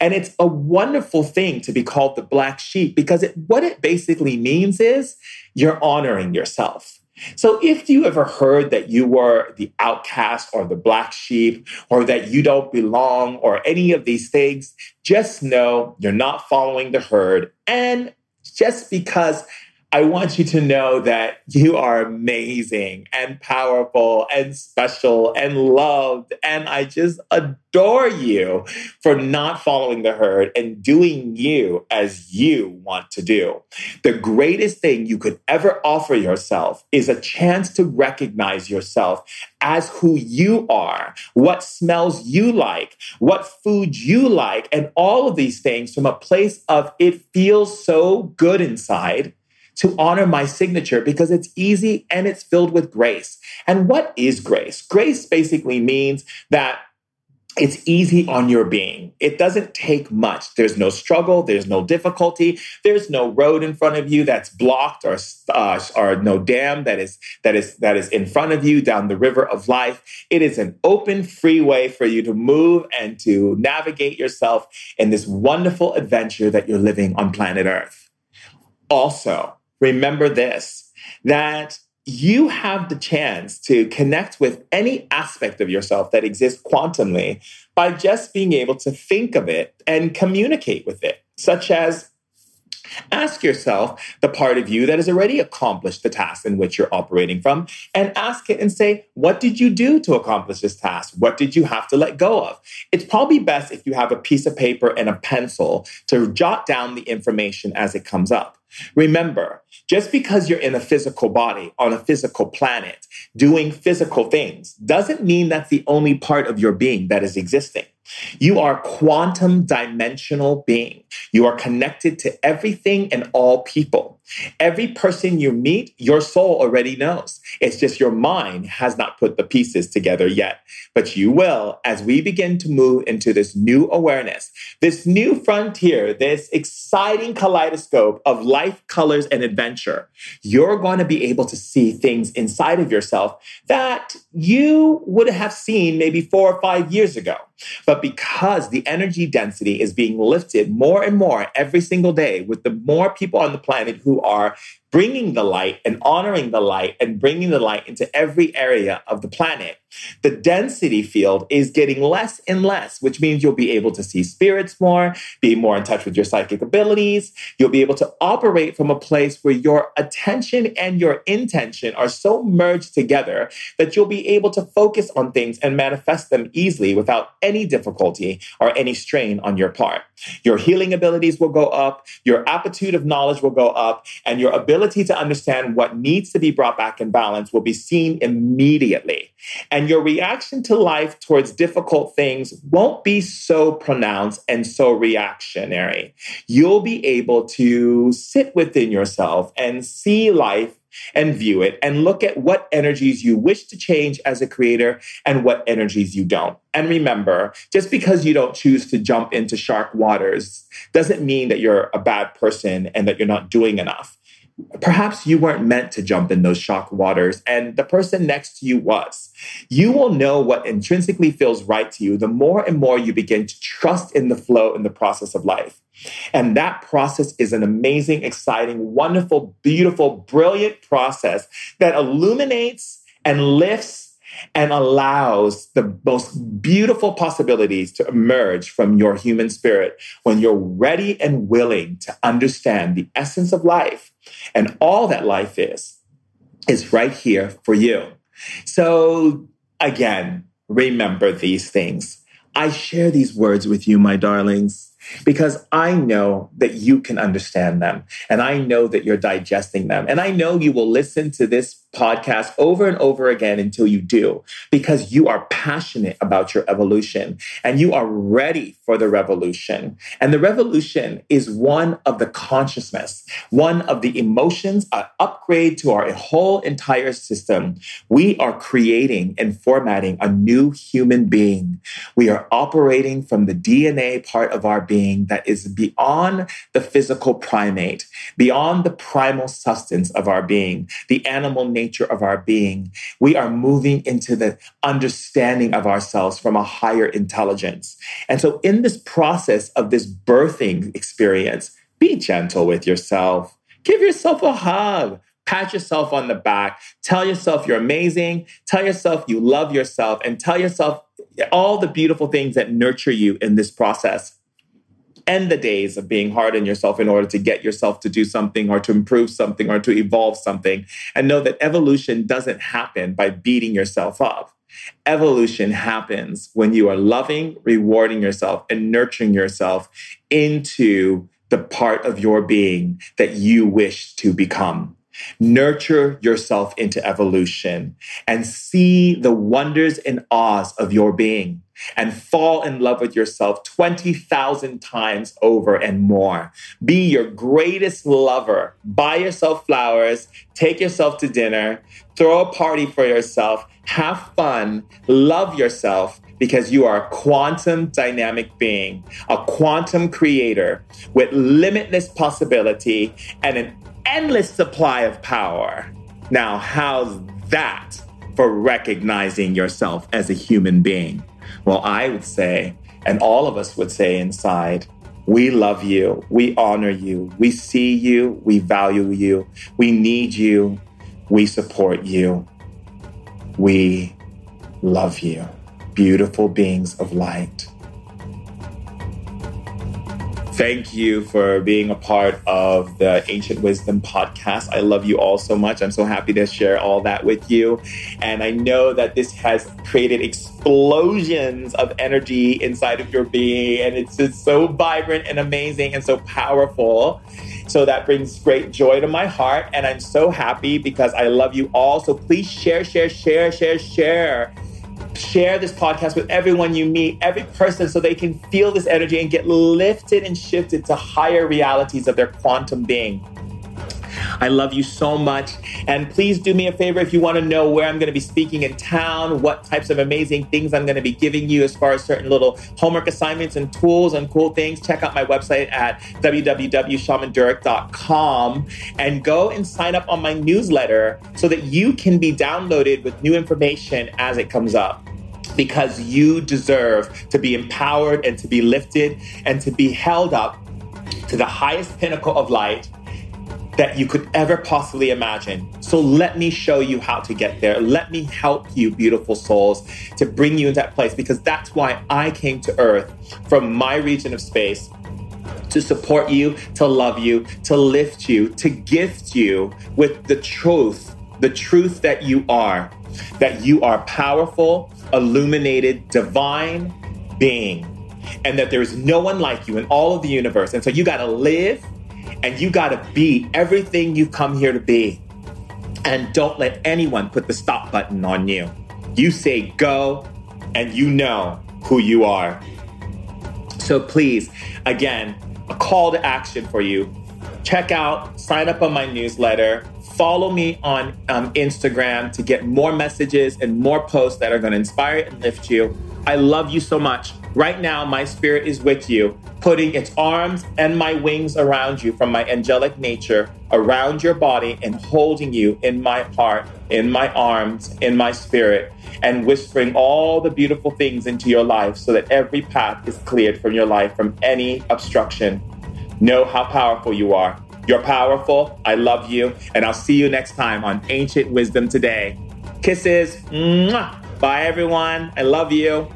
And it's a wonderful thing to be called the black sheep because it, what it basically means is you're honoring yourself. So if you ever heard that you were the outcast or the black sheep or that you don't belong or any of these things, just know you're not following the herd. And just because I want you to know that you are amazing and powerful and special and loved. And I just adore you for not following the herd and doing you as you want to do. The greatest thing you could ever offer yourself is a chance to recognize yourself as who you are, what smells you like, what food you like, and all of these things from a place of it feels so good inside to honor my signature because it's easy and it's filled with grace. And what is grace? Grace basically means that it's easy on your being. It doesn't take much. There's no struggle. There's no difficulty. There's no road in front of you that's blocked, or uh, or no dam that is that is that is in front of you down the river of life. It is an open freeway for you to move and to navigate yourself in this wonderful adventure that you're living on planet Earth. Also, remember this that you have the chance to connect with any aspect of yourself that exists quantumly by just being able to think of it and communicate with it, such as Ask yourself the part of you that has already accomplished the task in which you're operating from, and ask it and say, What did you do to accomplish this task? What did you have to let go of? It's probably best if you have a piece of paper and a pencil to jot down the information as it comes up. Remember, just because you're in a physical body on a physical planet doing physical things doesn't mean that's the only part of your being that is existing. You are quantum dimensional being. You are connected to everything and all people. Every person you meet, your soul already knows. It's just your mind has not put the pieces together yet. But you will as we begin to move into this new awareness, this new frontier, this exciting kaleidoscope of life, colors, and adventure. You're going to be able to see things inside of yourself that you would have seen maybe four or five years ago. But because the energy density is being lifted more and more every single day with the more people on the planet who are bringing the light and honoring the light and bringing the light into every area of the planet, the density field is getting less and less, which means you'll be able to see spirits more, be more in touch with your psychic abilities. You'll be able to operate from a place where your attention and your intention are so merged together that you'll be able to focus on things and manifest them easily without any difficulty or any strain on your part. Your healing abilities will go up, your aptitude of knowledge will go up, and your ability to understand what needs to be brought back in balance will be seen immediately. And your reaction to life towards difficult things won't be so pronounced and so reactionary. You'll be able to sit within yourself and see life and view it and look at what energies you wish to change as a creator and what energies you don't. And remember, just because you don't choose to jump into shark waters doesn't mean that you're a bad person and that you're not doing enough perhaps you weren't meant to jump in those shock waters and the person next to you was. You will know what intrinsically feels right to you the more and more you begin to trust in the flow in the process of life. And that process is an amazing, exciting, wonderful, beautiful, brilliant process that illuminates and lifts and allows the most beautiful possibilities to emerge from your human spirit when you're ready and willing to understand the essence of life and all that life is, is right here for you. So again, remember these things. I share these words with you, my darlings, because I know that you can understand them and I know that you're digesting them. And I know you will listen to this podcast over and over again until you do, because you are passionate about your evolution and you are ready for the revolution. And the revolution is one of the consciousness, one of the emotions, an upgrade to our whole entire system. We are creating and formatting a new human being. We are operating from the DNA part of our being that is beyond the physical primate, beyond the primal substance of our being, the animal nature nature of our being. We are moving into the understanding of ourselves from a higher intelligence. And so, in this process of this birthing experience, be gentle with yourself. Give yourself a hug. Pat yourself on the back. Tell yourself you're amazing. Tell yourself you love yourself and tell yourself all the beautiful things that nurture you in this process end the days of being hard on yourself in order to get yourself to do something or to improve something or to evolve something. And know that evolution doesn't happen by beating yourself up. Evolution happens when you are loving, rewarding yourself, and nurturing yourself into the part of your being that you wish to become. Nurture yourself into evolution and see the wonders and awes of your being and fall in love with yourself 20,000 times over and more. Be your greatest lover. Buy yourself flowers, take yourself to dinner, throw a party for yourself, have fun, love yourself because you are a quantum dynamic being, a quantum creator with limitless possibility and an endless supply of power. Now, how's that for recognizing yourself as a human being? Well, I would say, and all of us would say inside, we love you. We honor you. We see you. We value you. We need you. We support you. We love you. Beautiful beings of light. Thank you for being a part of the Ancient Wisdom podcast. I love you all so much. I'm so happy to share all that with you. And I know that this has created explosions of energy inside of your being. And it's just so vibrant and amazing and so powerful. So that brings great joy to my heart. And I'm so happy because I love you all. So please share, share, share, share, share share this podcast with everyone you meet, every person, so they can feel this energy and get lifted and shifted to higher realities of their quantum being. I love you so much. And please do me a favor if you want to know where I'm going to be speaking in town, what types of amazing things I'm going to be giving you as far as certain little homework assignments and tools and cool things, check out my website at www.shamandurek.com and go and sign up on my newsletter so that you can be downloaded with new information as it comes up because you deserve to be empowered and to be lifted and to be held up to the highest pinnacle of light that you could ever possibly imagine. So let me show you how to get there. Let me help you, beautiful souls, to bring you into that place because that's why I came to Earth from my region of space to support you, to love you, to lift you, to gift you with the truth, the truth that you are, that you are powerful, illuminated, divine being, and that there is no one like you in all of the universe. And so you got to live and you got to be everything you've come here to be. And don't let anyone put the stop button on you. You say go, and you know who you are. So please, again, a call to action for you. Check out, sign up on my newsletter, follow me on um, Instagram to get more messages and more posts that are going to inspire and lift you. I love you so much. Right now, my spirit is with you, putting its arms and my wings around you from my angelic nature, around your body, and holding you in my heart, in my arms, in my spirit, and whispering all the beautiful things into your life so that every path is cleared from your life from any obstruction. Know how powerful you are. You're powerful. I love you. And I'll see you next time on Ancient Wisdom Today. Kisses. Mwah. Bye, everyone. I love you.